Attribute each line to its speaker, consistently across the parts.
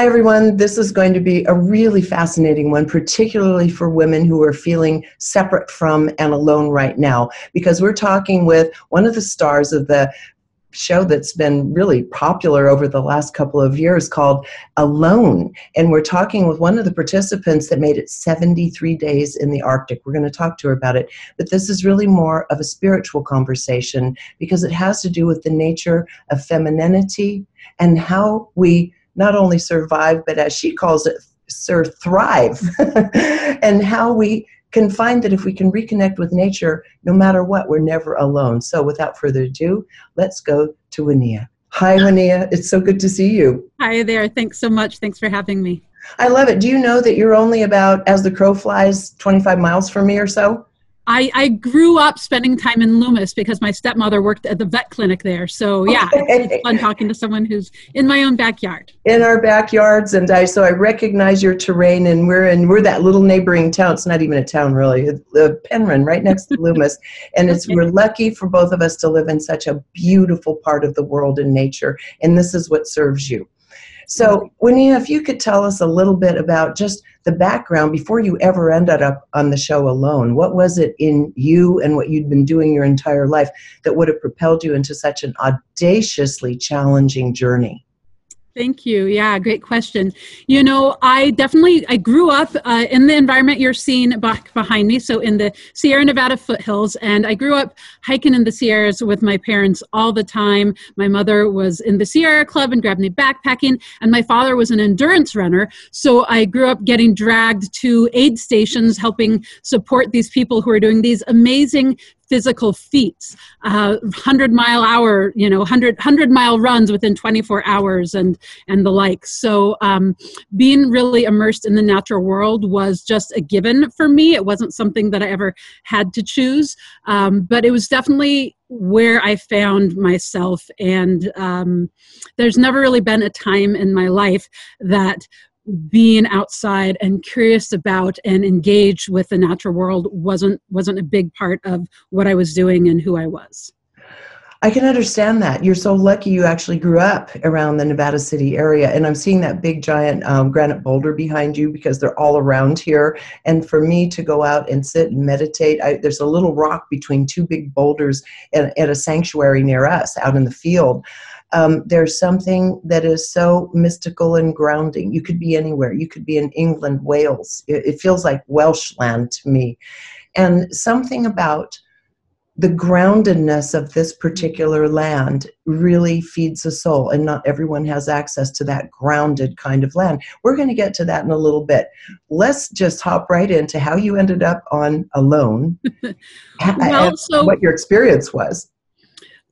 Speaker 1: Hi, everyone. This is going to be a really fascinating one, particularly for women who are feeling separate from and alone right now, because we're talking with one of the stars of the show that's been really popular over the last couple of years called Alone. And we're talking with one of the participants that made it 73 days in the Arctic. We're going to talk to her about it. But this is really more of a spiritual conversation because it has to do with the nature of femininity and how we not only survive, but as she calls it, sir, thrive, and how we can find that if we can reconnect with nature, no matter what, we're never alone. So without further ado, let's go to Woniya. Hi, Woniya. It's so good to see you.
Speaker 2: Hi there. Thanks so much. Thanks for having me.
Speaker 1: I love it. Do you know that you're only about, as the crow flies, 25 miles from me or so?
Speaker 2: I, I grew up spending time in Loomis because my stepmother worked at the vet clinic there. So yeah, it's, it's, fun talking to someone who's in my own backyard.
Speaker 1: In our backyards, and I so I recognize your terrain, and we're in we're that little neighboring town. It's not even a town really, uh, Penryn, right next to Loomis, and it's okay. we're lucky for both of us to live in such a beautiful part of the world in nature, and this is what serves you. So, Woniya, if you could tell us a little bit about just the background before you ever ended up on the show alone, what was it in you and what you'd been doing your entire life that would have propelled you into such an audaciously challenging journey?
Speaker 2: Thank you. Yeah, great question. You know, I definitely I grew up uh, in the environment you're seeing back behind me, so in the Sierra Nevada foothills, and I grew up hiking in the Sierras with my parents all the time. My mother was in the Sierra Club and grabbed me backpacking, and my father was an endurance runner. So I grew up getting dragged to aid stations, helping support these people who are doing these amazing physical feats, uh, 100 mile hour, you know, 100, 100 mile runs within 24 hours and, and the like. So um, being really immersed in the natural world was just a given for me. It wasn't something that I ever had to choose, um, but it was definitely where I found myself. And um, there's never really been a time in my life that being outside and curious about and engaged with the natural world wasn't wasn't a big part of what I was doing and who I was.
Speaker 1: I can understand that. You're so lucky you actually grew up around the Nevada City area. And I'm seeing that big giant um, granite boulder behind you because they're all around here. And for me to go out and sit and meditate, I, there's a little rock between two big boulders at, at a sanctuary near us out in the field um, there's something that is so mystical and grounding. You could be anywhere. You could be in England, Wales. It, it feels like Welsh land to me. And something about the groundedness of this particular land really feeds the soul, and not everyone has access to that grounded kind of land. We're going to get to that in a little bit. Let's just hop right into how you ended up on alone, well, so, what your experience was.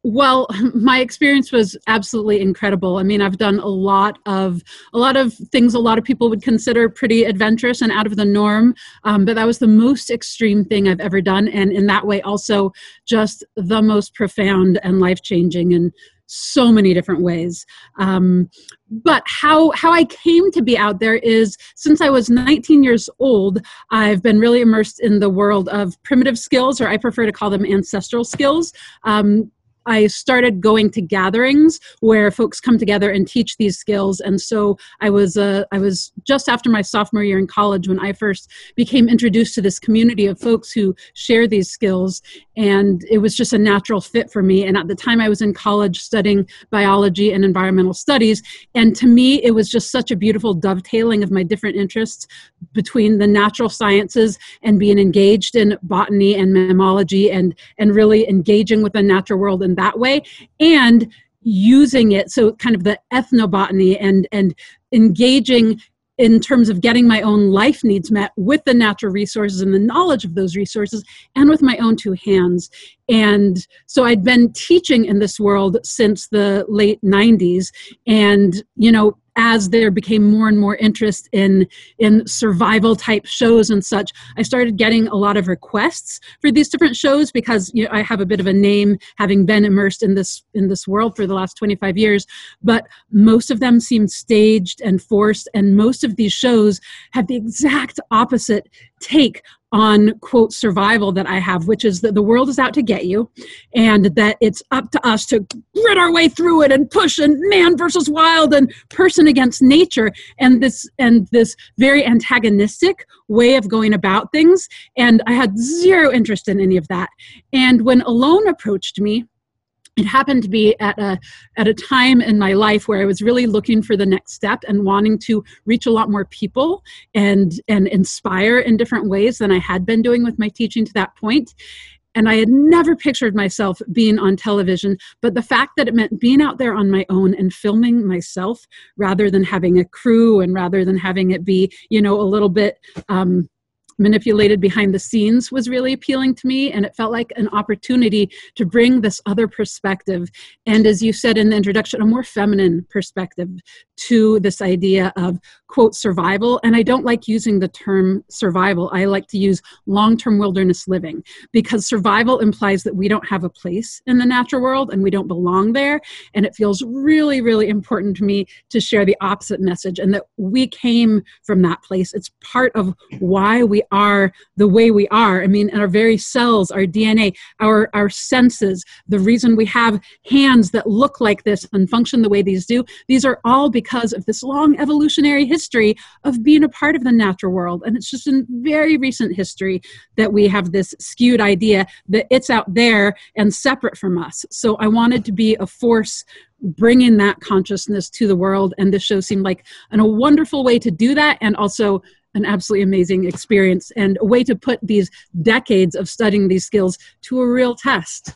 Speaker 2: Well, my experience was absolutely incredible. I mean, I've done a lot of a lot of things a lot of people would consider pretty adventurous and out of the norm, um, but that was the most extreme thing I've ever done, and in that way, also just the most profound and life changing in so many different ways. Um, but how how I came to be out there is since I was 19 years old, I've been really immersed in the world of primitive skills, or I prefer to call them ancestral skills. Um, I started going to gatherings where folks come together and teach these skills. And so I was uh, I was just after my sophomore year in college when I first became introduced to this community of folks who share these skills, and it was just a natural fit for me. And at the time, I was in college studying biology and environmental studies, and to me, it was just such a beautiful dovetailing of my different interests between the natural sciences and being engaged in botany and mammalogy and and really engaging with the natural world and that way and using it so kind of the ethnobotany and and engaging in terms of getting my own life needs met with the natural resources and the knowledge of those resources and with my own two hands. And so i'd been teaching in this world since the late 90s and you know as there became more and more interest in in survival type shows and such i started getting a lot of requests for these different shows because you know i have a bit of a name having been immersed in this in this world for the last 25 years. But most of them seem staged and forced and most of these shows have the exact opposite take on quote survival that I have, which is that the world is out to get you and that it's up to us to grit our way through it and push and man versus wild and person against nature and this and this very antagonistic way of going about things. And I had zero interest in any of that. And when Alone approached me, it happened to be at a at a time in my life where I was really looking for the next step and wanting to reach a lot more people and and inspire in different ways than I had been doing with my teaching to that point. And I had never pictured myself being on television, but the fact that it meant being out there on my own and filming myself rather than having a crew and rather than having it be, you know, a little bit um, manipulated behind the scenes was really appealing to me and it felt like an opportunity to bring this other perspective and as you said in the introduction a more feminine perspective to this idea of quote survival. And i don't like using the term survival. I like to use long-term wilderness living because survival implies that we don't have a place in the natural world and we don't belong there. And it feels really really important to me to share the opposite message and that we came from that place. It's part of why we are the way we are. I mean, our very cells, our DNA, our, our senses, the reason we have hands that look like this and function the way these do, these are all because of this long evolutionary history of being a part of the natural world. And it's just in very recent history that we have this skewed idea that it's out there and separate from us. So I wanted to be a force bringing that consciousness to the world and this show seemed like an, a wonderful way to do that and also an absolutely amazing experience and a way to put these decades of studying these skills to a real test.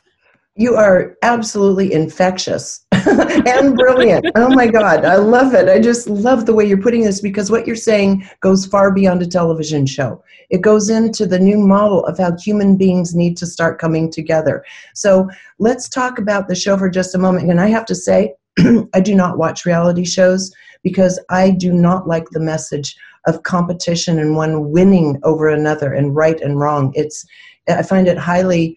Speaker 1: You are absolutely infectious and brilliant. oh my God, I love it. I just love the way you're putting this because what you're saying goes far beyond a television show. It goes into the new model of how human beings need to start coming together. So let's talk about the show for just a moment. And I have to say, I do not watch reality shows because I do not like the message of competition and one winning over another and right and wrong. It's I find it highly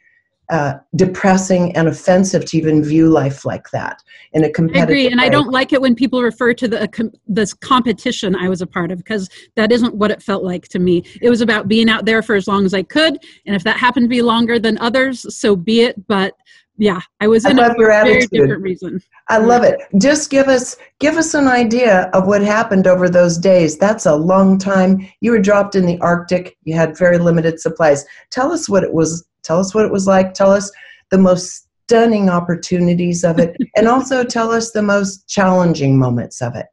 Speaker 1: uh, depressing and offensive to even view life like that in a competitive. I
Speaker 2: agree, and way. I don't like it when people refer to the uh, com- this competition I was a part of because that isn't what it felt like to me. It was about being out there for as long as I could, and if that happened to be longer than others, so be it. But yeah i was in I love a very attitude. different reason.
Speaker 1: I love it. Just give us give us an idea of what happened over those days. That's a long time. You were dropped in the arctic. You had very limited supplies. Tell us what it was tell us what it was like. Tell us the most stunning opportunities of it. And also tell us the most challenging moments of it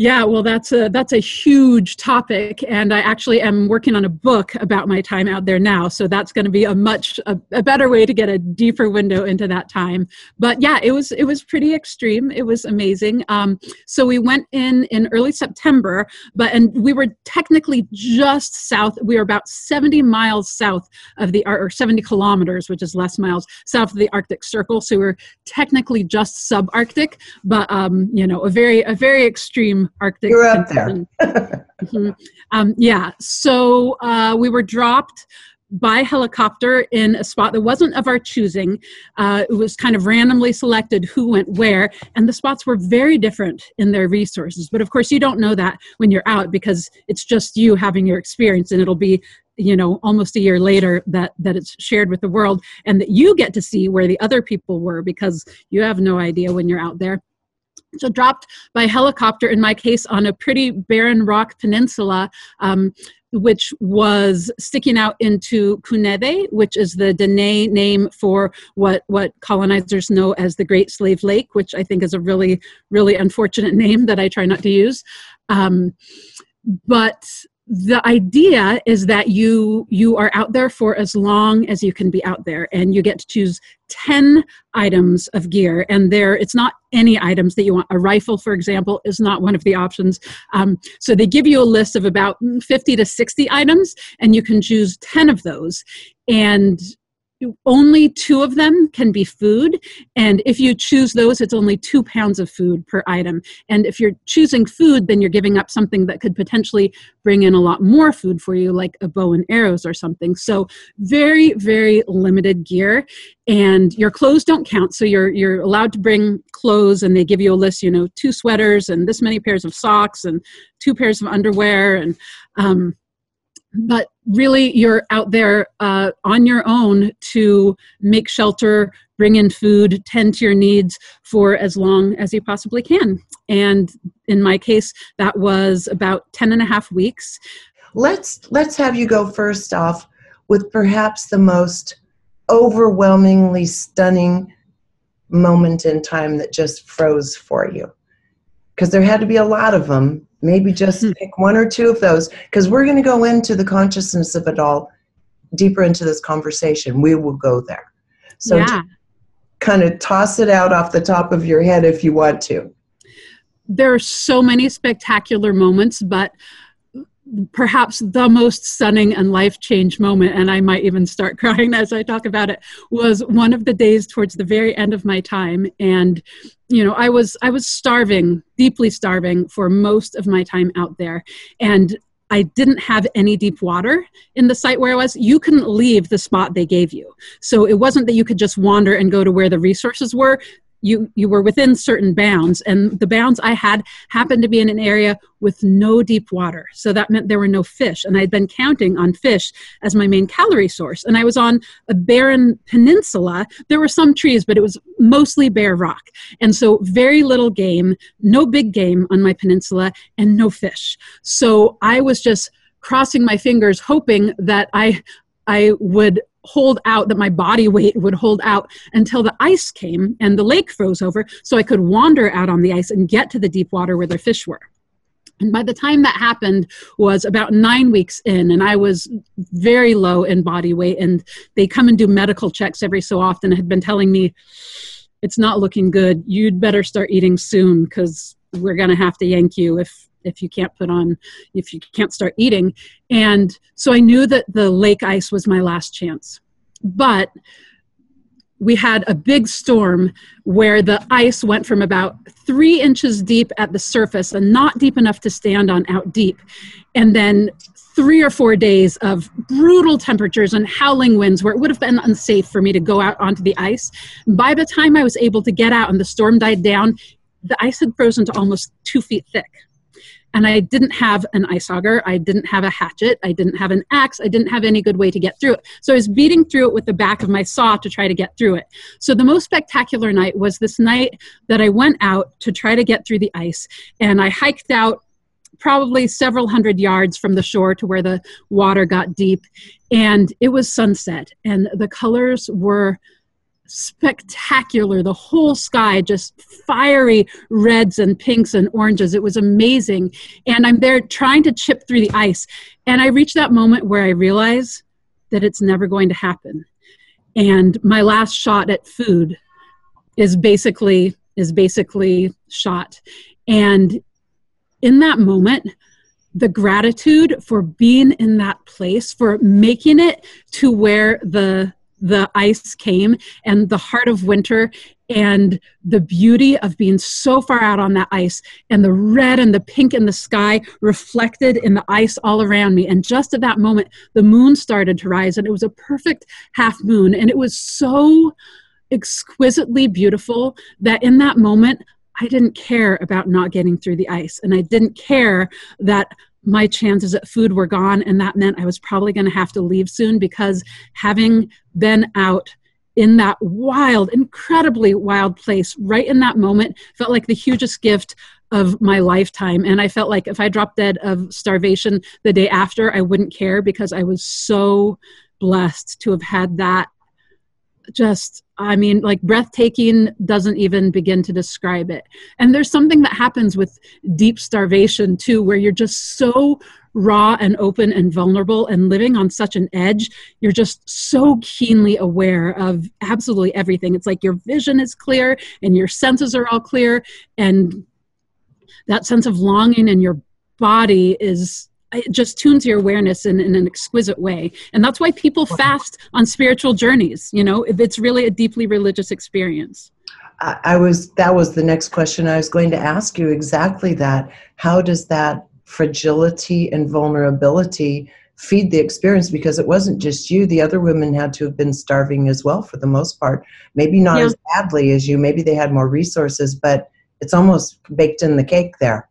Speaker 2: yeah, well, that's a that's a huge topic, and I actually am working on a book about my time out there now. So that's going to be a much a, a, better way to get a deeper window into that time. But yeah, it was it was pretty extreme. It was amazing. Um, so we went in in early September, but and we were technically just south. We were about seventy miles south of the or seventy kilometers, which is less miles south of the Arctic Circle. So we we're technically just subarctic, but um, you know, a very a very extreme Arctic.
Speaker 1: You're up there.
Speaker 2: mm-hmm. um, yeah. So uh, we were dropped by helicopter in a spot that wasn't of our choosing. Uh, it was kind of randomly selected who went where, and the spots were very different in their resources. But of course, you don't know that when you're out because it's just you having your experience, and it'll be you know almost a year later that that it's shared with the world and that you get to see where the other people were because you have no idea when you're out there so dropped by helicopter in my case on a pretty barren rock peninsula um, which was sticking out into Kunede, which is the Dene name for what, what colonizers know as the Great Slave Lake, which I think is a really, really unfortunate name that I try not to use. Um, but the idea is that you you are out there for as long as you can be out there and you get to choose 10 items of gear. And there it's not any items that you want. A rifle for example is not one of the options. Um, so they give you a list of about 50 to 60 items and you can choose 10 of those. And only two of them can be food and if you choose those it's only two pounds of food per item. And if you're choosing food then you're giving up something that could potentially bring in a lot more food for you like a bow and arrows or something. So very very limited gear and your clothes don't count. So you're you're allowed to bring clothes and they give you a list you know two sweaters and this many pairs of socks and two pairs of underwear and um, but really you're out there uh, on your own to make shelter bring in food tend to your needs for as long as you possibly can. And in my case that was about 10 and a half weeks.
Speaker 1: Let's let's have you go first off with perhaps the most overwhelmingly stunning moment in time that just froze for you. Because there had to be a lot of them maybe just hmm. pick one or two of those because we're going to go into the consciousness of it all deeper into this conversation we will go there so yeah. kind of toss it out off the top of your head if you want to
Speaker 2: there are so many spectacular moments but perhaps the most stunning and life change moment and i might even start crying as i talk about it was one of the days towards the very end of my time and you know i was i was starving deeply starving for most of my time out there and I didn't have any deep water in the site where I was. You couldn't leave the spot they gave you. So it wasn't that you could just wander and go to where the resources were you you were within certain bounds and the bounds i had happened to be in an area with no deep water. So that meant there were no fish and i'd been counting on fish as my main calorie source. And i was on a barren peninsula. There were some trees but it was mostly bare rock. And so very little game no big game on my peninsula and no fish. So i was just crossing my fingers hoping that i I would hold out, that my body weight would hold out until the ice came and the lake froze over so I could wander out on the ice and get to the deep water where the fish were. And by the time that happened was about nine weeks in, and I was very low in body weight. And they come and do medical checks every so often. Had been telling me it's not looking good. You'd better start eating soon because we're going to have to yank you if if you can't put on if you can't start eating. And so i knew that the lake ice was my last chance. But we had a big storm where the ice went from about three inches deep at the surface and not deep enough to stand on out deep and then three or four days of brutal temperatures and howling winds where it would have been unsafe for me to go out onto the ice. By the time I was able to get out and the storm died down, the ice had frozen to almost two feet thick and I didn't have an ice auger, I didn't have a hatchet, I didn't have an axe, I didn't have any good way to get through it. So I was beating through it with the back of my saw to try to get through it. So the most spectacular night was this night that I went out to try to get through the ice, and I hiked out probably several hundred yards from the shore to where the water got deep, and it was sunset, and the colors were spectacular. The whole sky just fiery reds and pinks and oranges. It was amazing. And I'm there trying to chip through the ice. And I reach that moment where I realize that it's never going to happen. And my last shot at food is basically is basically shot. And in that moment, the gratitude for being in that place, for making it to where the the ice came and the heart of winter and the beauty of being so far out on that ice and the red and the pink in the sky reflected in the ice all around me. And just at that moment, the moon started to rise and it was a perfect half moon. And it was so exquisitely beautiful that in that moment, I didn't care about not getting through the ice. And I didn't care that my chances at food were gone and that meant i was probably going to have to leave soon because having been out in that wild incredibly wild place right in that moment felt like the hugest gift of my lifetime. And i felt like if i dropped dead of starvation the day after i wouldn't care because i was so blessed to have had that just i mean like breathtaking doesn't even begin to describe it. And there's something that happens with deep starvation too where you're just so raw and open and vulnerable and living on such an edge you're just so keenly aware of absolutely everything. It's like your vision is clear and your senses are all clear and that sense of longing in your body is it just tunes your awareness in, in an exquisite way. And that's why people fast on spiritual journeys you know if it's really a deeply religious experience.
Speaker 1: I was that was the next question I was going to ask you exactly that. How does that fragility and vulnerability feed the experience? Because it wasn't just you the other women had to have been starving as well for the most part. Maybe not yeah. as badly as you maybe they had more resources but it's almost baked in the cake there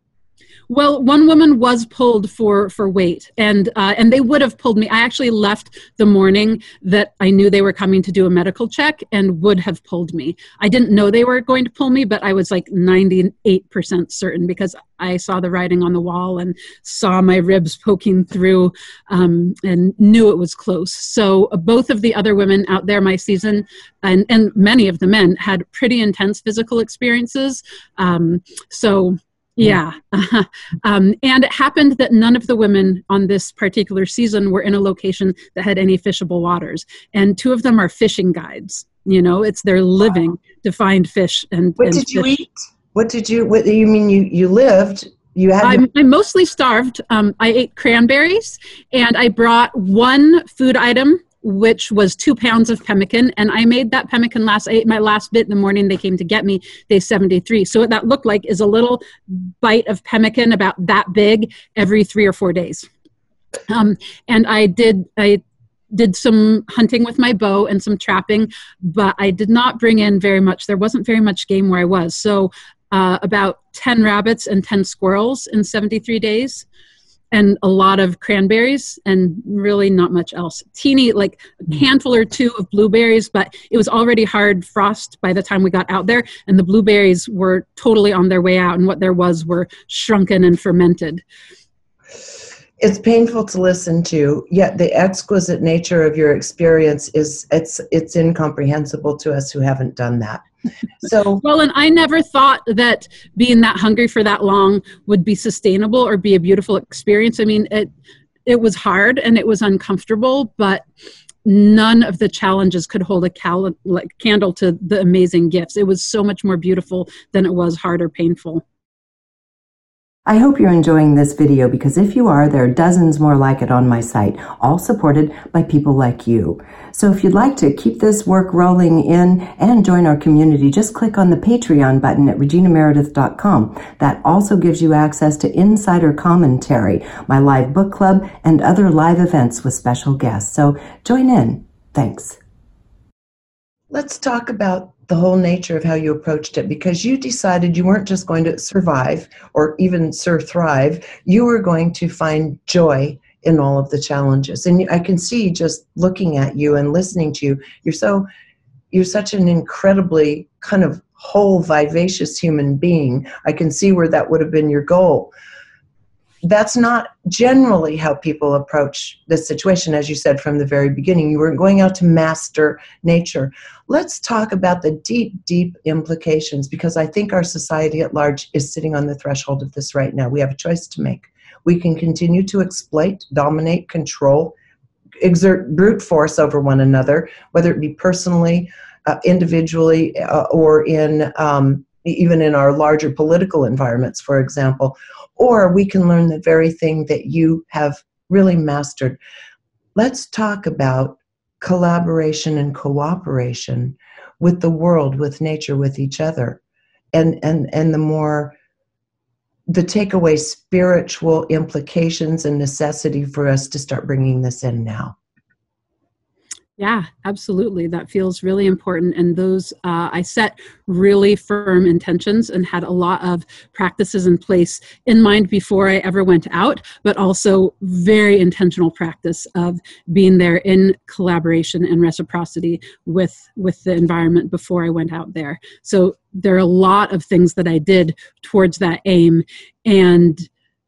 Speaker 2: Well, one woman was pulled for for weight, and uh, and they would have pulled me. I actually left the morning that I knew they were coming to do a medical check, and would have pulled me. I didn't know they were going to pull me, but I was like ninety eight percent certain because I saw the writing on the wall and saw my ribs poking through, um, and knew it was close. So uh, both of the other women out there my season, and and many of the men had pretty intense physical experiences. Um, so yeah. um, and it happened that none of the women on this particular season were in a location that had any fishable waters. And two of them are fishing guides. You know, it's their living wow. to find fish and.
Speaker 1: What
Speaker 2: and
Speaker 1: did
Speaker 2: fish.
Speaker 1: you eat? What did you, what you mean you, you lived? You had.
Speaker 2: I'm, I'm mostly starved. Um, I ate cranberries and I brought one food item which was two pounds of pemmican and i made that pemmican last i ate my last bit in the morning they came to get me day 73 so what that looked like is a little bite of pemmican about that big every three or four days. Um, and i did i did some hunting with my bow and some trapping but i did not bring in very much. There wasn't very much game where i was. So uh, about 10 rabbits and 10 squirrels in 73 days and a lot of cranberries and really not much else. Teeny, like a hmm. handful or two of blueberries, but it was already hard frost by the time we got out there, and the blueberries were totally on their way out, and what there was were shrunken and fermented.
Speaker 1: It's painful to listen to, yet the exquisite nature of your experience is it's it's incomprehensible to us who haven't done that. So
Speaker 2: well and i never thought that being that hungry for that long would be sustainable or be a beautiful experience. I mean it it was hard and it was uncomfortable but none of the challenges could hold a cal- like, candle to the amazing gifts. It was so much more beautiful than it was hard or painful
Speaker 3: I hope you're enjoying this video because if you are, there are dozens more like it on my site, all supported by people like you. So if you'd like to keep this work rolling in and join our community, just click on the Patreon button at reginameredith.com. That also gives you access to insider commentary, my live book club, and other live events with special guests. So join in. Thanks.
Speaker 1: Let's talk about the whole nature of how you approached it because you decided you weren't just going to survive or even sir thrive you were going to find joy in all of the challenges. And i can see just looking at you and listening to you you're so you're such an incredibly kind of whole vivacious human being. I can see where that would have been your goal. That's not generally how people approach this situation as you said from the very beginning. You weren't going out to master nature let's talk about the deep deep implications because i think our society at large is sitting on the threshold of this right now. We have a choice to make. We can continue to exploit dominate control exert brute force over one another whether it be personally uh, individually uh, or in um, even in our larger political environments for example. Or we can learn the very thing that you have really mastered. Let's talk about collaboration and cooperation with the world, with nature, with each other. And, and, and the more the takeaway spiritual implications and necessity for us to start bringing this in now.
Speaker 2: Yeah, absolutely. That feels really important. And those, uh, I set really firm intentions and had a lot of practices in place in mind before I ever went out, but also very intentional practice of being there in collaboration and reciprocity with, with the environment before I went out there. So there are a lot of things that I did towards that aim. And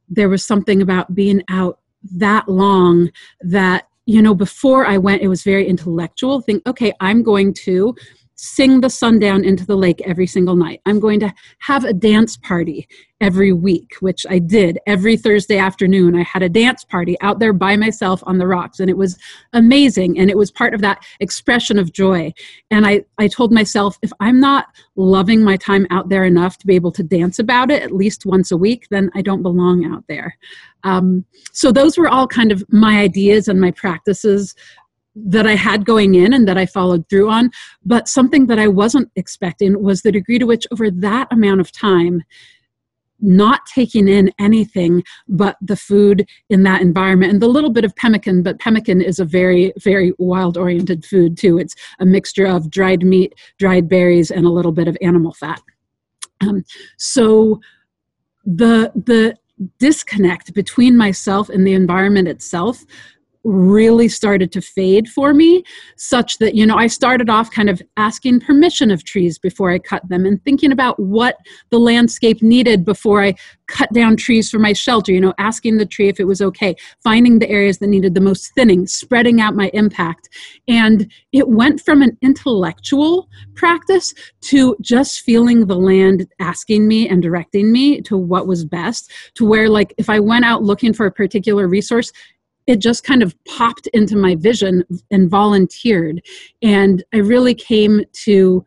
Speaker 2: there was something about being out that long that you know, before I went, it was very intellectual. Think, okay, I'm going to sing the sundown into the lake every single night. I'm going to have a dance party every week, which I did every Thursday afternoon. I had a dance party out there by myself on the rocks, and it was amazing. And it was part of that expression of joy. And I, I told myself, if I'm not loving my time out there enough to be able to dance about it at least once a week, then I don't belong out there. Um, so those were all kind of my ideas and my practices that I had going in and that I followed through on. But something that I wasn't expecting was the degree to which, over that amount of time, not taking in anything but the food in that environment and the little bit of pemmican but pemmican is a very very wild oriented food too it's a mixture of dried meat dried berries and a little bit of animal fat um, so the the disconnect between myself and the environment itself really started to fade for me such that you know i started off kind of asking permission of trees before i cut them and thinking about what the landscape needed before i cut down trees for my shelter you know asking the tree if it was okay finding the areas that needed the most thinning spreading out my impact. And it went from an intellectual practice to just feeling the land asking me and directing me to what was best to where like if i went out looking for a particular resource it just kind of popped into my vision and volunteered. And i really came to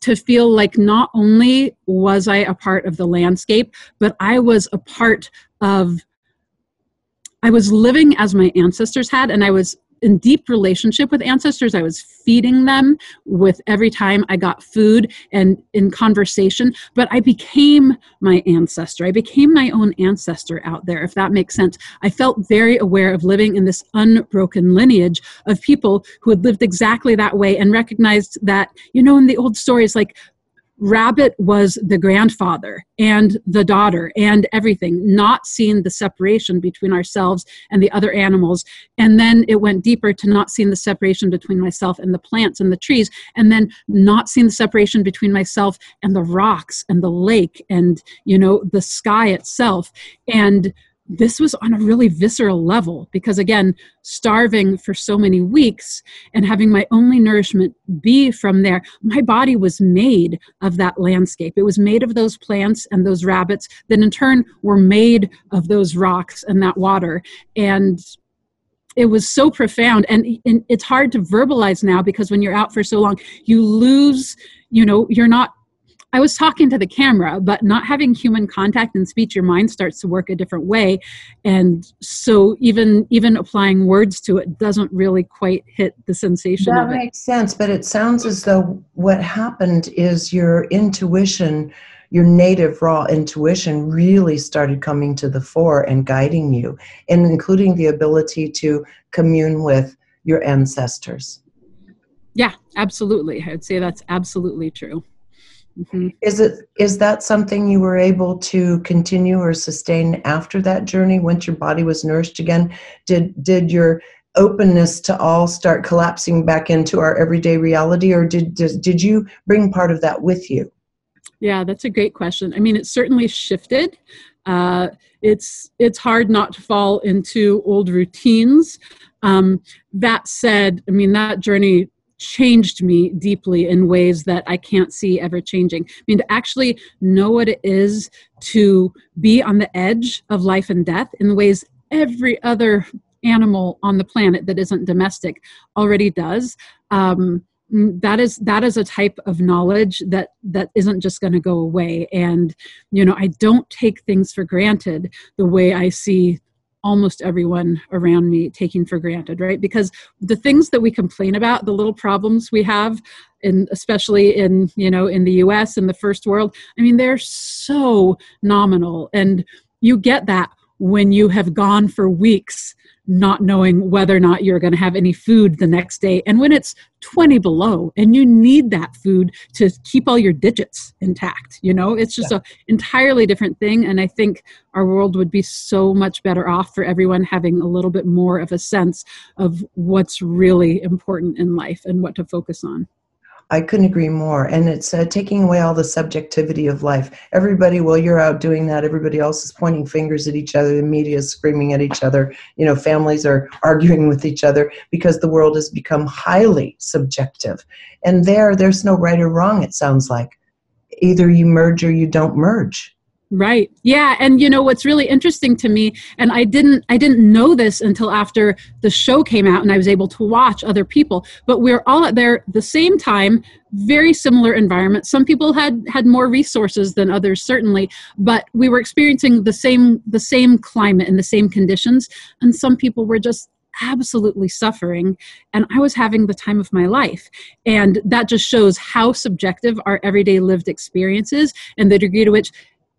Speaker 2: to feel like not only was i a part of the landscape but i was a part of i was living as my ancestors had and i was in deep relationship with ancestors. I was feeding them with every time I got food and in conversation, but I became my ancestor. I became my own ancestor out there, if that makes sense. I felt very aware of living in this unbroken lineage of people who had lived exactly that way and recognized that, you know, in the old stories, like Rabbit was the grandfather and the daughter and everything, not seeing the separation between ourselves and the other animals. And then it went deeper to not seeing the separation between myself and the plants and the trees, and then not seeing the separation between myself and the rocks and the lake and, you know, the sky itself. And this was on a really visceral level because again starving for so many weeks and having my only nourishment be from there. My body was made of that landscape. It was made of those plants and those rabbits that in turn were made of those rocks and that water. And it was so profound. And, and it's hard to verbalize now because when you're out for so long you lose you know you're not I was talking to the camera, but not having human contact and speech, your mind starts to work a different way. And so even even applying words to it doesn't really quite hit the sensation
Speaker 1: that makes sense, but it sounds as though what happened is your intuition, your native raw intuition really started coming to the fore and guiding you, and including the ability to commune with your ancestors.
Speaker 2: Yeah, absolutely. I'd say that's absolutely true.
Speaker 1: Mm-hmm. Is it is that something you were able to continue or sustain after that journey once your body was nourished again? Did did your openness to all start collapsing back into our everyday reality or did did, did you bring part of that with you?
Speaker 2: Yeah, that's a great question. I mean, it certainly shifted. Uh, it's it's hard not to fall into old routines. Um, that said, I mean that journey changed me deeply in ways that I can't see ever changing. I mean, to actually know what it is to be on the edge of life and death in the ways every other animal on the planet that isn't domestic already does. Um, that is that is a type of knowledge that that isn't just going to go away and you know i don't take things for granted the way i see almost everyone around me taking for granted right? Because the things that we complain about the little problems we have and especially in you know in the US in the first world i mean they're so nominal. And you get that when you have gone for weeks not knowing whether or not you're going to have any food the next day. And when it's 20 below and you need that food to keep all your digits intact you know it's just yeah. a entirely different thing. And i think our world would be so much better off for everyone having a little bit more of a sense of what's really important in life and what to focus on
Speaker 1: I couldn't agree more. And it's uh, taking away all the subjectivity of life. Everybody, while you're out doing that, everybody else is pointing fingers at each other. The media is screaming at each other. You know, families are arguing with each other because the world has become highly subjective. And there, there's no right or wrong, it sounds like. Either you merge or you don't merge.
Speaker 2: Right. Yeah, and you know what's really interesting to me and I didn't I didn't know this until after the show came out and I was able to watch other people, but we're all at there the same time, very similar environment. Some people had had more resources than others certainly, but we were experiencing the same the same climate and the same conditions and some people were just absolutely suffering and i was having the time of my life and that just shows how subjective our everyday lived experience is and the degree to which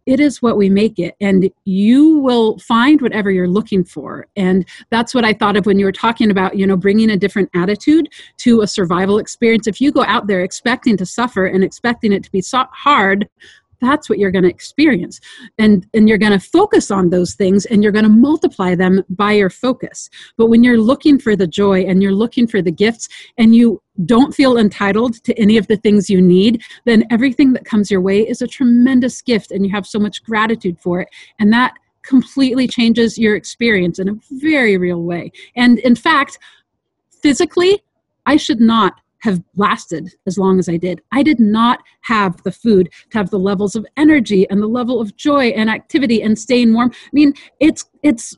Speaker 2: it is what we make it and you will find whatever you're looking for. And that's what i thought of when you were talking about you know bringing a different attitude to a survival experience. If you go out there expecting to suffer and expecting it to be hard that's what you're going to experience. And and you're going to focus on those things and you're going to multiply them by your focus. But when you're looking for the joy and you're looking for the gifts and you don't feel entitled to any of the things you need then everything that comes your way is a tremendous gift and you have so much gratitude for it. And that completely changes your experience in a very real way. And in fact physically i should not have lasted as long as I did. I did not have the food to have the levels of energy and the level of joy and activity and staying warm. I mean, it's it's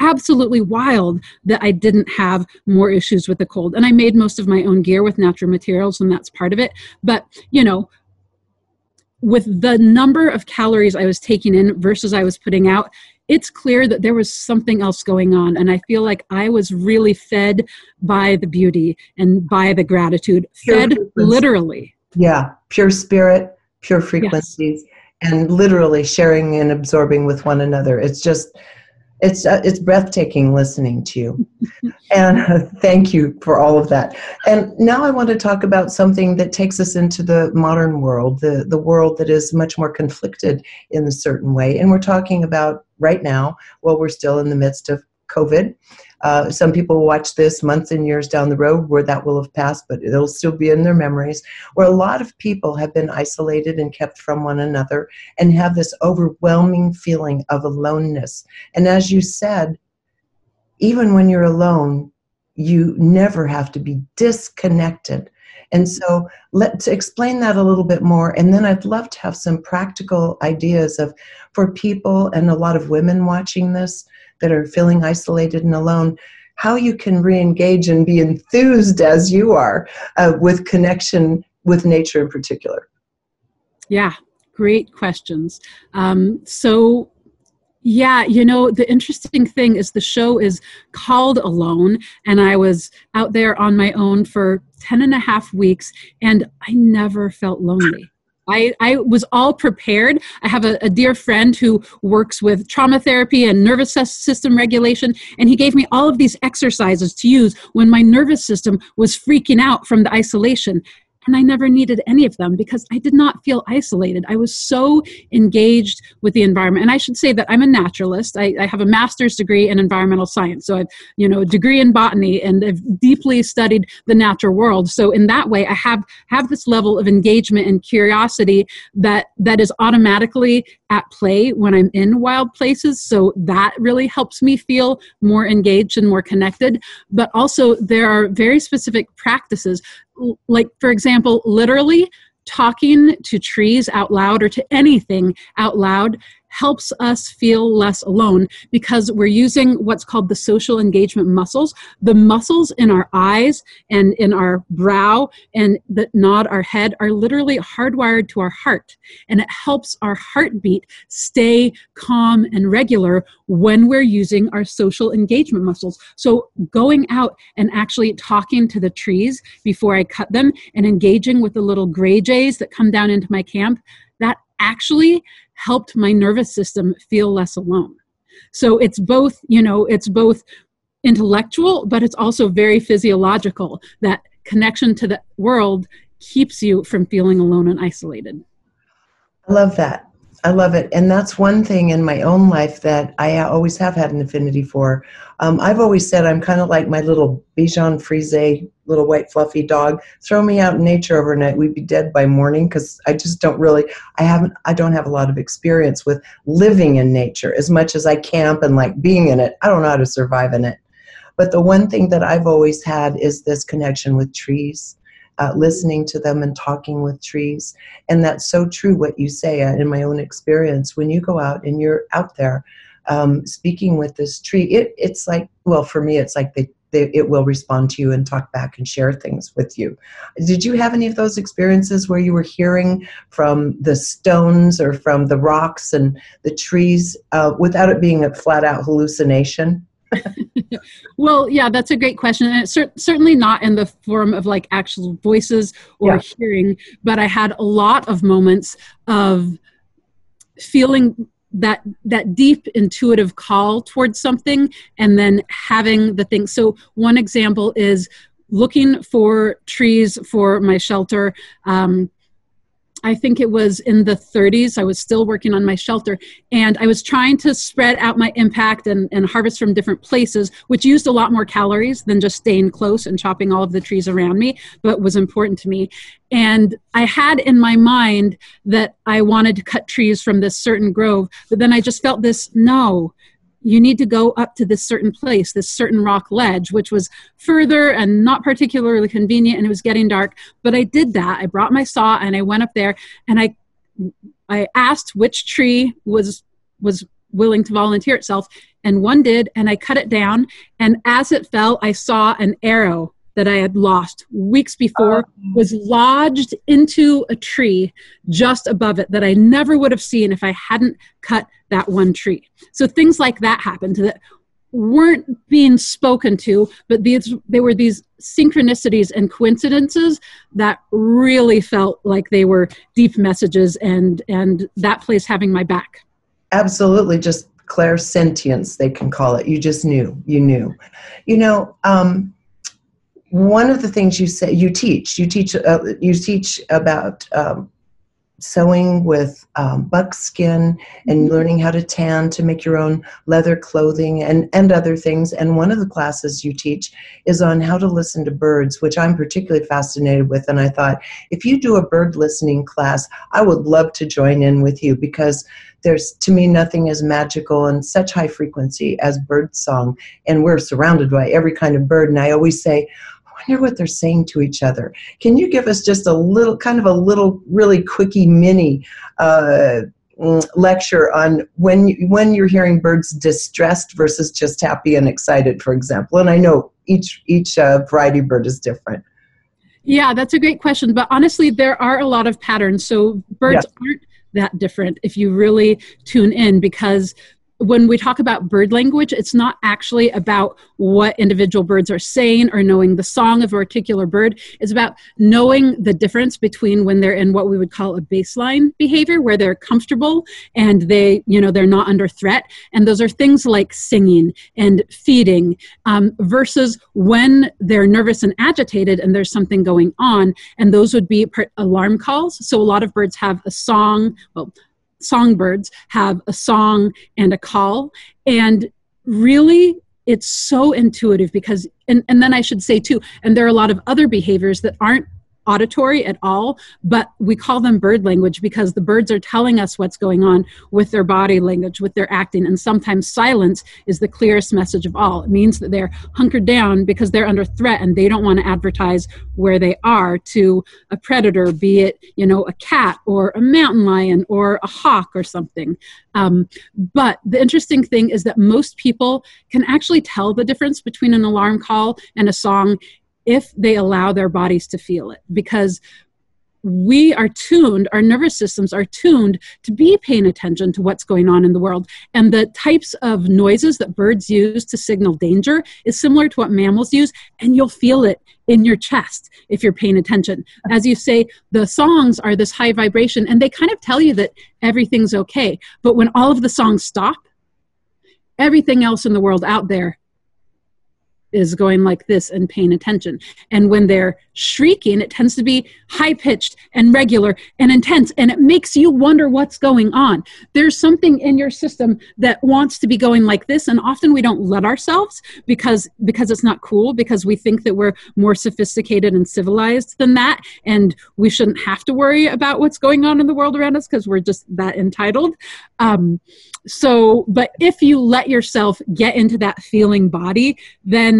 Speaker 2: absolutely wild that I didn't have more issues with the cold. And I made most of my own gear with natural materials and that's part of it. But, you know, with the number of calories I was taking in versus I was putting out, it's clear that there was something else going on. And I feel like I was really fed by the beauty and by the gratitude, pure fed frequency. literally.
Speaker 1: Yeah, pure spirit, pure frequencies, yes. and literally sharing and absorbing with one another. It's just, it's uh, it's breathtaking listening to you and uh, thank you for all of that and now i want to talk about something that takes us into the modern world the the world that is much more conflicted in a certain way and we're talking about right now while we're still in the midst of covid uh, some people watch this months and years down the road where that will have passed, but it'll still be in their memories, where a lot of people have been isolated and kept from one another and have this overwhelming feeling of aloneness. And as you said, even when you're alone, you never have to be disconnected. And so let's explain that a little bit more. And then I'd love to have some practical ideas of for people and a lot of women watching this that are feeling isolated and alone, how you can re-engage and be enthused as you are uh, with connection with nature in particular.
Speaker 2: Yeah, great questions. Um, so yeah, you know, the interesting thing is the show is called Alone, and I was out there on my own for 10 and a half weeks, and I never felt lonely. I, I was all prepared. I have a, a, dear friend who works with trauma therapy and nervous system regulation, and he gave me all of these exercises to use when my nervous system was freaking out from the isolation and I never needed any of them because I did not feel isolated. I was so engaged with the environment. And I should say that I'm a naturalist. I, I have a master's degree in environmental science. So I've, you know, a degree in botany and I've deeply studied the natural world. So in that way, I have have this level of engagement and curiosity that that is automatically at play when I'm in wild places. So that really helps me feel more engaged and more connected. But also there are very specific practices like for example literally talking to trees out loud or to anything out loud helps us feel less alone because we're using what's called the social engagement muscles. The muscles in our eyes and in our brow and that nod our head are literally hardwired to our heart. And it helps our heartbeat stay calm and regular when we're using our social engagement muscles. So going out and actually talking to the trees before I cut them and engaging with the little gray jays that come down into my camp, that actually helped my nervous system feel less alone. So it's both, you know, it's both intellectual, but it's also very physiological. That connection to the world keeps you from feeling alone and isolated.
Speaker 1: I love that. I love it. And that's one thing in my own life that I always have had an affinity for. Um, I've always said I'm kind of like my little Bichon Frise, little white fluffy dog. Throw me out in nature overnight, we'd be dead by morning because I just don't really, I haven't, I don't have a lot of experience with living in nature as much as I camp and like being in it. I don't know how to survive in it. But the one thing that I've always had is this connection with trees uh, listening to them and talking with trees. And that's so true what you say uh, in my own experience. When you go out and you're out there um, speaking with this tree, it, it's like, well, for me, it's like they, they, it will respond to you and talk back and share things with you. Did you have any of those experiences where you were hearing from the stones or from the rocks and the trees uh, without it being a flat out hallucination?
Speaker 2: well, yeah, that's a great question. And it's cer- certainly not in the form of like actual voices or yeah. hearing, but I had a lot of moments of feeling that that deep intuitive call towards something and then having the thing so one example is looking for trees for my shelter um, I think it was in the 30s. I was still working on my shelter, and I was trying to spread out my impact and, and harvest from different places, which used a lot more calories than just staying close and chopping all of the trees around me, but was important to me. And I had in my mind that I wanted to cut trees from this certain grove, but then I just felt this no, you need to go up to this certain place, this certain rock ledge, which was further and not particularly convenient, and it was getting dark. But I did that. I brought my saw and I went up there and I I asked which tree was was willing to volunteer itself, and one did, and I cut it down. And as it fell, I saw an arrow that I had lost weeks before oh. was lodged into a tree just above it that I never would have seen if I hadn't cut that one tree. So things like that happened that weren't being spoken to, but these they were these synchronicities and coincidences that really felt like they were deep messages and and that place having my back.
Speaker 1: Absolutely, just clairsentience they can call it. You just knew, you knew. You know, um, one of the things you say you teach you teach uh, you teach about um, sewing with um, buckskin and mm-hmm. learning how to tan to make your own leather clothing and, and other things. And one of the classes you teach is on how to listen to birds, which I'm particularly fascinated with. And I thought, if you do a bird listening class, I would love to join in with you because there's to me nothing as magical and such high frequency as bird song. And we're surrounded by every kind of bird. And I always say, wonder what they're saying to each other. Can you give us just a little, kind of a little, really quickie mini uh, mm, lecture on when you, when you're hearing birds distressed versus just happy and excited, for example? And I know each each uh, variety bird is different.
Speaker 2: Yeah, that's a great question. But honestly, there are a lot of patterns. So birds yes. aren't that different if you really tune in because when we talk about bird language, it's not actually about what individual birds are saying or knowing the song of a particular bird. It's about knowing the difference between when they're in what we would call a baseline behavior, where they're comfortable and they, you know, they're not under threat. And those are things like singing and feeding, um, versus when they're nervous and agitated and there's something going on. And those would be alarm calls. So a lot of birds have a song, well, songbirds have a song and a call. And really it's so intuitive because and, and then i should say too and there are a lot of other behaviors that aren't auditory at all, but we call them bird language because the birds are telling us what's going on with their body language, with their acting. And sometimes silence is the clearest message of all. It means that they're hunkered down because they're under threat and they don't want to advertise where they are to a predator, be it, you know, a cat or a mountain lion or a hawk or something. Um, but the interesting thing is that most people can actually tell the difference between an alarm call and a song if they allow their bodies to feel it because we are tuned, our nervous systems are tuned to be paying attention to what's going on in the world. And the types of noises that birds use to signal danger is similar to what mammals use, and you'll feel it in your chest if you're paying attention. As you say, the songs are this high vibration, and they kind of tell you that everything's okay. But when all of the songs stop, everything else in the world out there is going like this and paying attention. And when they're shrieking, it tends to be high pitched and regular and intense, and it makes you wonder what's going on. There's something in your system that wants to be going like this, and often we don't let ourselves because because it's not cool because we think that we're more sophisticated and civilized than that, and we shouldn't have to worry about what's going on in the world around us because we're just that entitled. Um, so, but if you let yourself get into that feeling body, then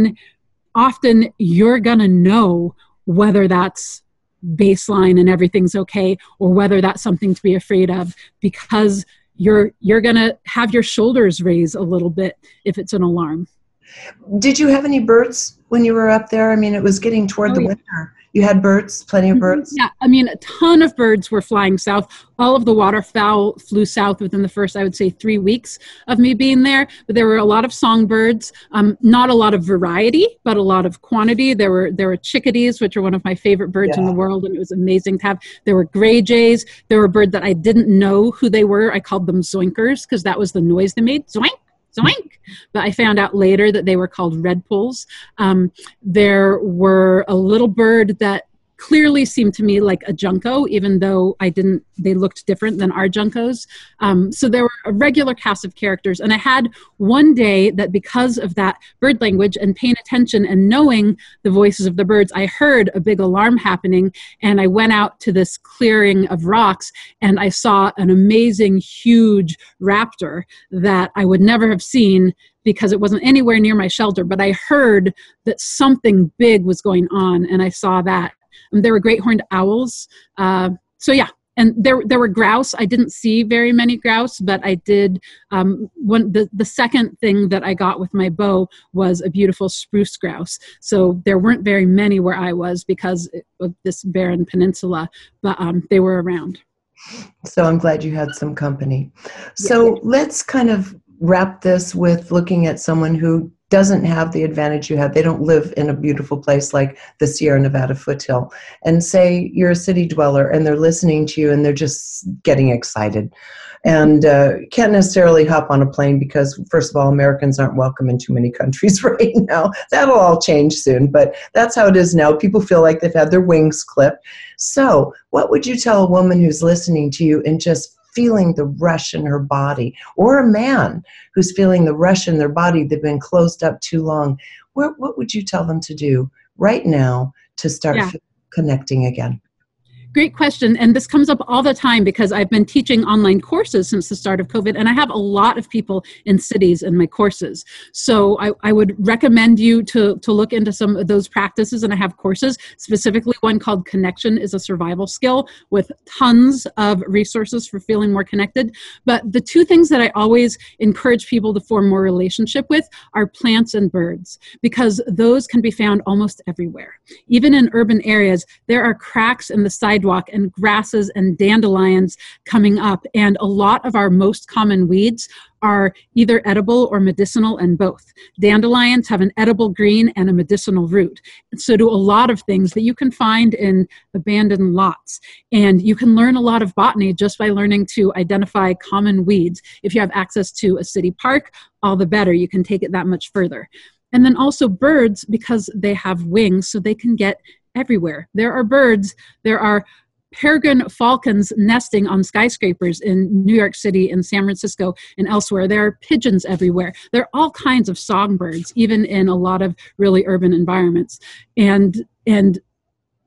Speaker 2: often you're going to know whether that's baseline and everything's okay or whether that's something to be afraid of because you're you're going to have your shoulders raise a little bit if it's an alarm.
Speaker 1: Did you have any birds when you were up there? I mean it was getting toward oh, the yeah. winter you had birds, plenty of mm-hmm. birds?
Speaker 2: Yeah, I mean, a ton of birds were flying south. All of the waterfowl flew south within the first, I would say, three weeks of me being there. But there were a lot of songbirds, um, not a lot of variety, but a lot of quantity. There were there were chickadees, which are one of my favorite birds yeah. in the world, and it was amazing to have. There were gray jays. There were birds that I didn't know who they were. I called them zoinkers because that was the noise they made. Zoink zoink. But I found out later that they were called redpolls. Um, there were a little bird that clearly seemed to me like a junco, even though I didn't, they looked different than our juncos. Um, so there were a regular cast of characters. And I had one day that because of that bird language and paying attention and knowing the voices of the birds, I heard a big alarm happening. And I went out to this clearing of rocks and I saw an amazing, huge raptor that I would never have seen because it wasn't anywhere near my shelter, but I heard that something big was going on, and I saw that. And there were great horned owls. Uh, so yeah, and there there were grouse. I didn't see very many grouse, but I did. Um, one the the second thing that I got with my bow was a beautiful spruce grouse. So there weren't very many where I was because of this barren peninsula, but um, they were around.
Speaker 1: So I'm glad you had some company. So yeah. let's kind of wrap this with looking at someone who doesn't have the advantage you have. They don't live in a beautiful place like the Sierra Nevada foothill. And say you're a city dweller and they're listening to you and they're just getting excited and uh, can't necessarily hop on a plane because, first of all, Americans aren't welcome in too many countries right now. That'll all change soon, but that's how it is now. People feel like they've had their wings clipped. So, what would you tell a woman who's listening to you and just feeling the rush in her body, or a man who's feeling the rush in their body, they've been closed up too long, what, what would you tell them to do right now to start yeah. connecting again?
Speaker 2: Great question. And this comes up all the time because I've been teaching online courses since the start of COVID, and I have a lot of people in cities in my courses. So I, I would recommend you to, to look into some of those practices. And I have courses, specifically one called Connection is a Survival Skill, with tons of resources for feeling more connected. But the two things that I always encourage people to form more relationship with are plants and birds, because those can be found almost everywhere. Even in urban areas, there are cracks in the side sidewalk and grasses and dandelions coming up. And a lot of our most common weeds are either edible or medicinal and both. Dandelions have an edible green and a medicinal root. So do a lot of things that you can find in abandoned lots. And you can learn a lot of botany just by learning to identify common weeds. If you have access to a city park, all the better. You can take it that much further. And then also birds, because they have wings, so they can get everywhere. There are birds, there are peregrine falcons nesting on skyscrapers in New York City and San Francisco and elsewhere. There are pigeons everywhere. There are all kinds of songbirds, even in a lot of really urban environments. And and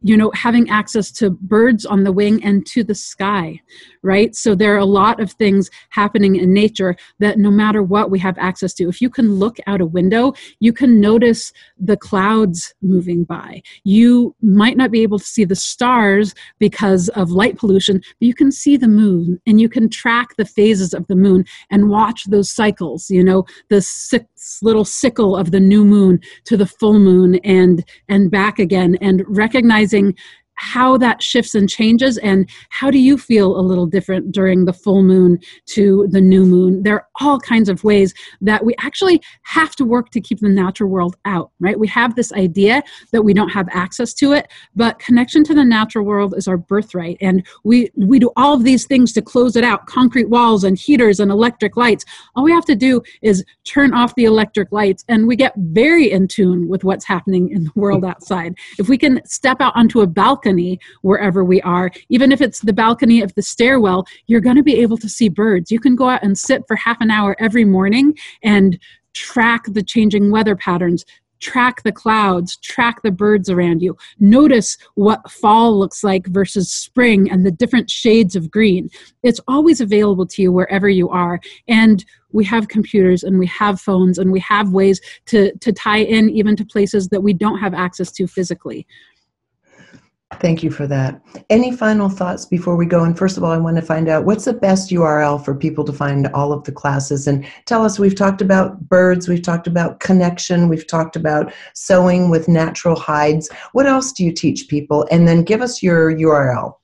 Speaker 2: you know having access to birds on the wing and to the sky right? So there are a lot of things happening in nature that no matter what we have access to if you can look out a window you can notice the clouds moving by. You might not be able to see the stars because of light pollution but you can see the moon and you can track the phases of the moon and watch those cycles you know the six little sickle of the new moon to the full moon and and back again and recognizing how that shifts and changes and how do you feel a little different during the full moon to the new moon? There are all kinds of ways that we actually have to work to keep the natural world out right? We have this idea that we don't have access to it but connection to the natural world is our birthright and we we do all of these things to close it out. Concrete walls and heaters and electric lights. All we have to do is turn off the electric lights and we get very in tune with what's happening in the world outside. If we can step out onto a balcony balcony wherever we are. Even if it's the balcony of the stairwell, you're going to be able to see birds. You can go out and sit for half an hour every morning and track the changing weather patterns, track the clouds, track the birds around you, notice what fall looks like versus spring and the different shades of green. It's always available to you wherever you are. And we have computers and we have phones and we have ways to, to tie in even to places that we don't have access to physically.
Speaker 1: Thank you for that. Any final thoughts before we go? And first of all, I want to find out what's the best URL for people to find all of the classes. And tell us, we've talked about birds, we've talked about connection, we've talked about sewing with natural hides. What else do you teach people? And then give us your URL.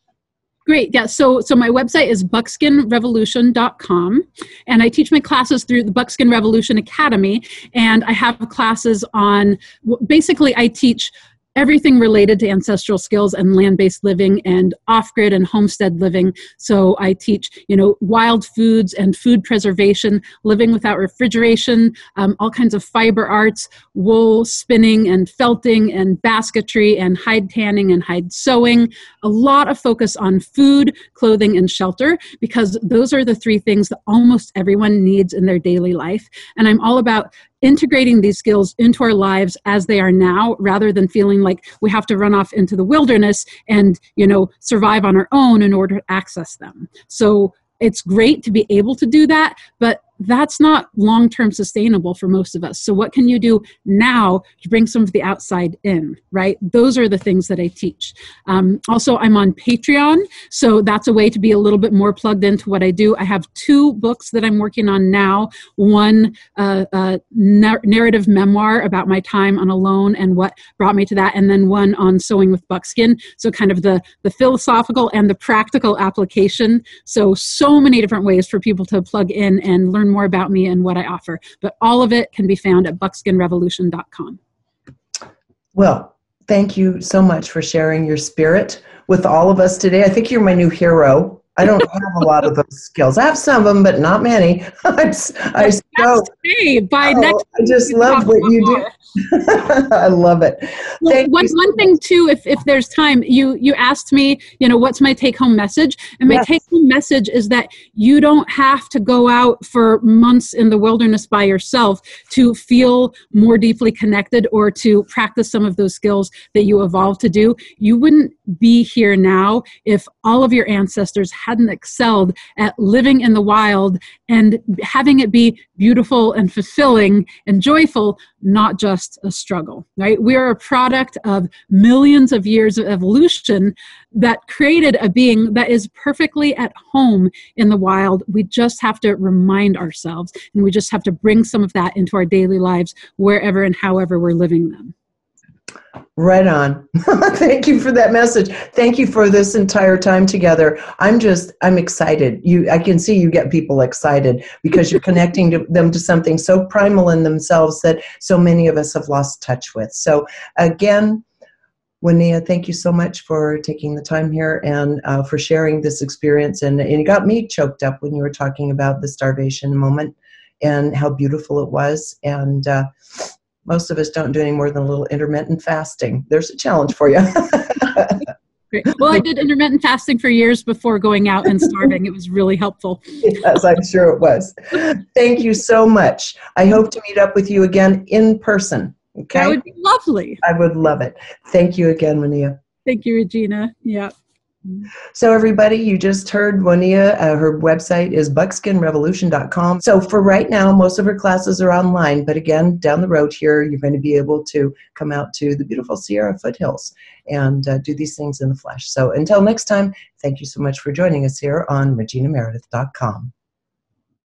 Speaker 2: Great. Yeah. So so my website is buckskinrevolution.com and I teach my classes through the Buckskin Revolution Academy and I have classes on basically I teach everything related to ancestral skills and land-based living and off-grid and homestead living. So I teach, you know, wild foods and food preservation, living without refrigeration, um, all kinds of fiber arts, wool spinning and felting and basketry and hide tanning and hide sewing. A lot of focus on food, clothing, and shelter because those are the three things that almost everyone needs in their daily life. And I'm all about integrating these skills into our lives as they are now rather than feeling like we have to run off into the wilderness and you know survive on our own in order to access them. So it's great to be able to do that but that's not long term sustainable for most of us. So, what can you do now to bring some of the outside in, right? Those are the things that I teach. Um, also, I'm on Patreon, so that's a way to be a little bit more plugged into what I do. I have two books that I'm working on now one uh, uh, narrative memoir about my time on alone and what brought me to that, and then one on sewing with buckskin. So, kind of the, the philosophical and the practical application. So, so many different ways for people to plug in and learn learn more about me and what I offer. But all of it can be found at buckskinrevolution.com.
Speaker 1: Well, thank you so much for sharing your spirit with all of us today. I think you're my new hero. I don't have a lot of those skills. I have some of them, but not many. I, I
Speaker 2: so, by oh, next
Speaker 1: I just love what you do. I love it.
Speaker 2: Well, one, so one thing too, if, if there's time, you you asked me, you know, what's my take home message? And my yes. take home message is that you don't have to go out for months in the wilderness by yourself to feel more deeply connected or to practice some of those skills that you evolved to do. You wouldn't be here now if all of your ancestors hadn't excelled at living in the wild and having it be beautiful and fulfilling and joyful, not just a struggle, right? We are a product of millions of years of evolution that created a being that is perfectly at home in the wild. We just have to remind ourselves and we just have to bring some of that into our daily lives wherever and however we're living them.
Speaker 1: Right on. Thank you for that message. Thank you for this entire time together. I'm just I'm excited. You I can see you get people excited because you're connecting to them to something so primal in themselves that so many of us have lost touch with. So again, Woniya, thank you so much for taking the time here and uh, for sharing this experience. And, and it got me choked up when you were talking about the starvation moment and how beautiful it was. And uh, most of us don't do any more than a little intermittent fasting. There's a challenge for you.
Speaker 2: Great. Well, I did intermittent fasting for years before going out and starving. It was really helpful.
Speaker 1: Yes, I'm sure it was. Thank you so much. I hope to meet up with you again in person. Okay.
Speaker 2: That would be lovely.
Speaker 1: I would love it. Thank you again, Woniya.
Speaker 2: Thank you, Regina. Yeah.
Speaker 1: So, everybody, you just heard Woniya. Uh, her website is buckskinrevolution.com. So, for right now, most of her classes are online. But again, down the road here, you're going to be able to come out to the beautiful Sierra foothills and uh, do these things in the flesh. So, until next time, thank you so much for joining us here on reginameredith.com.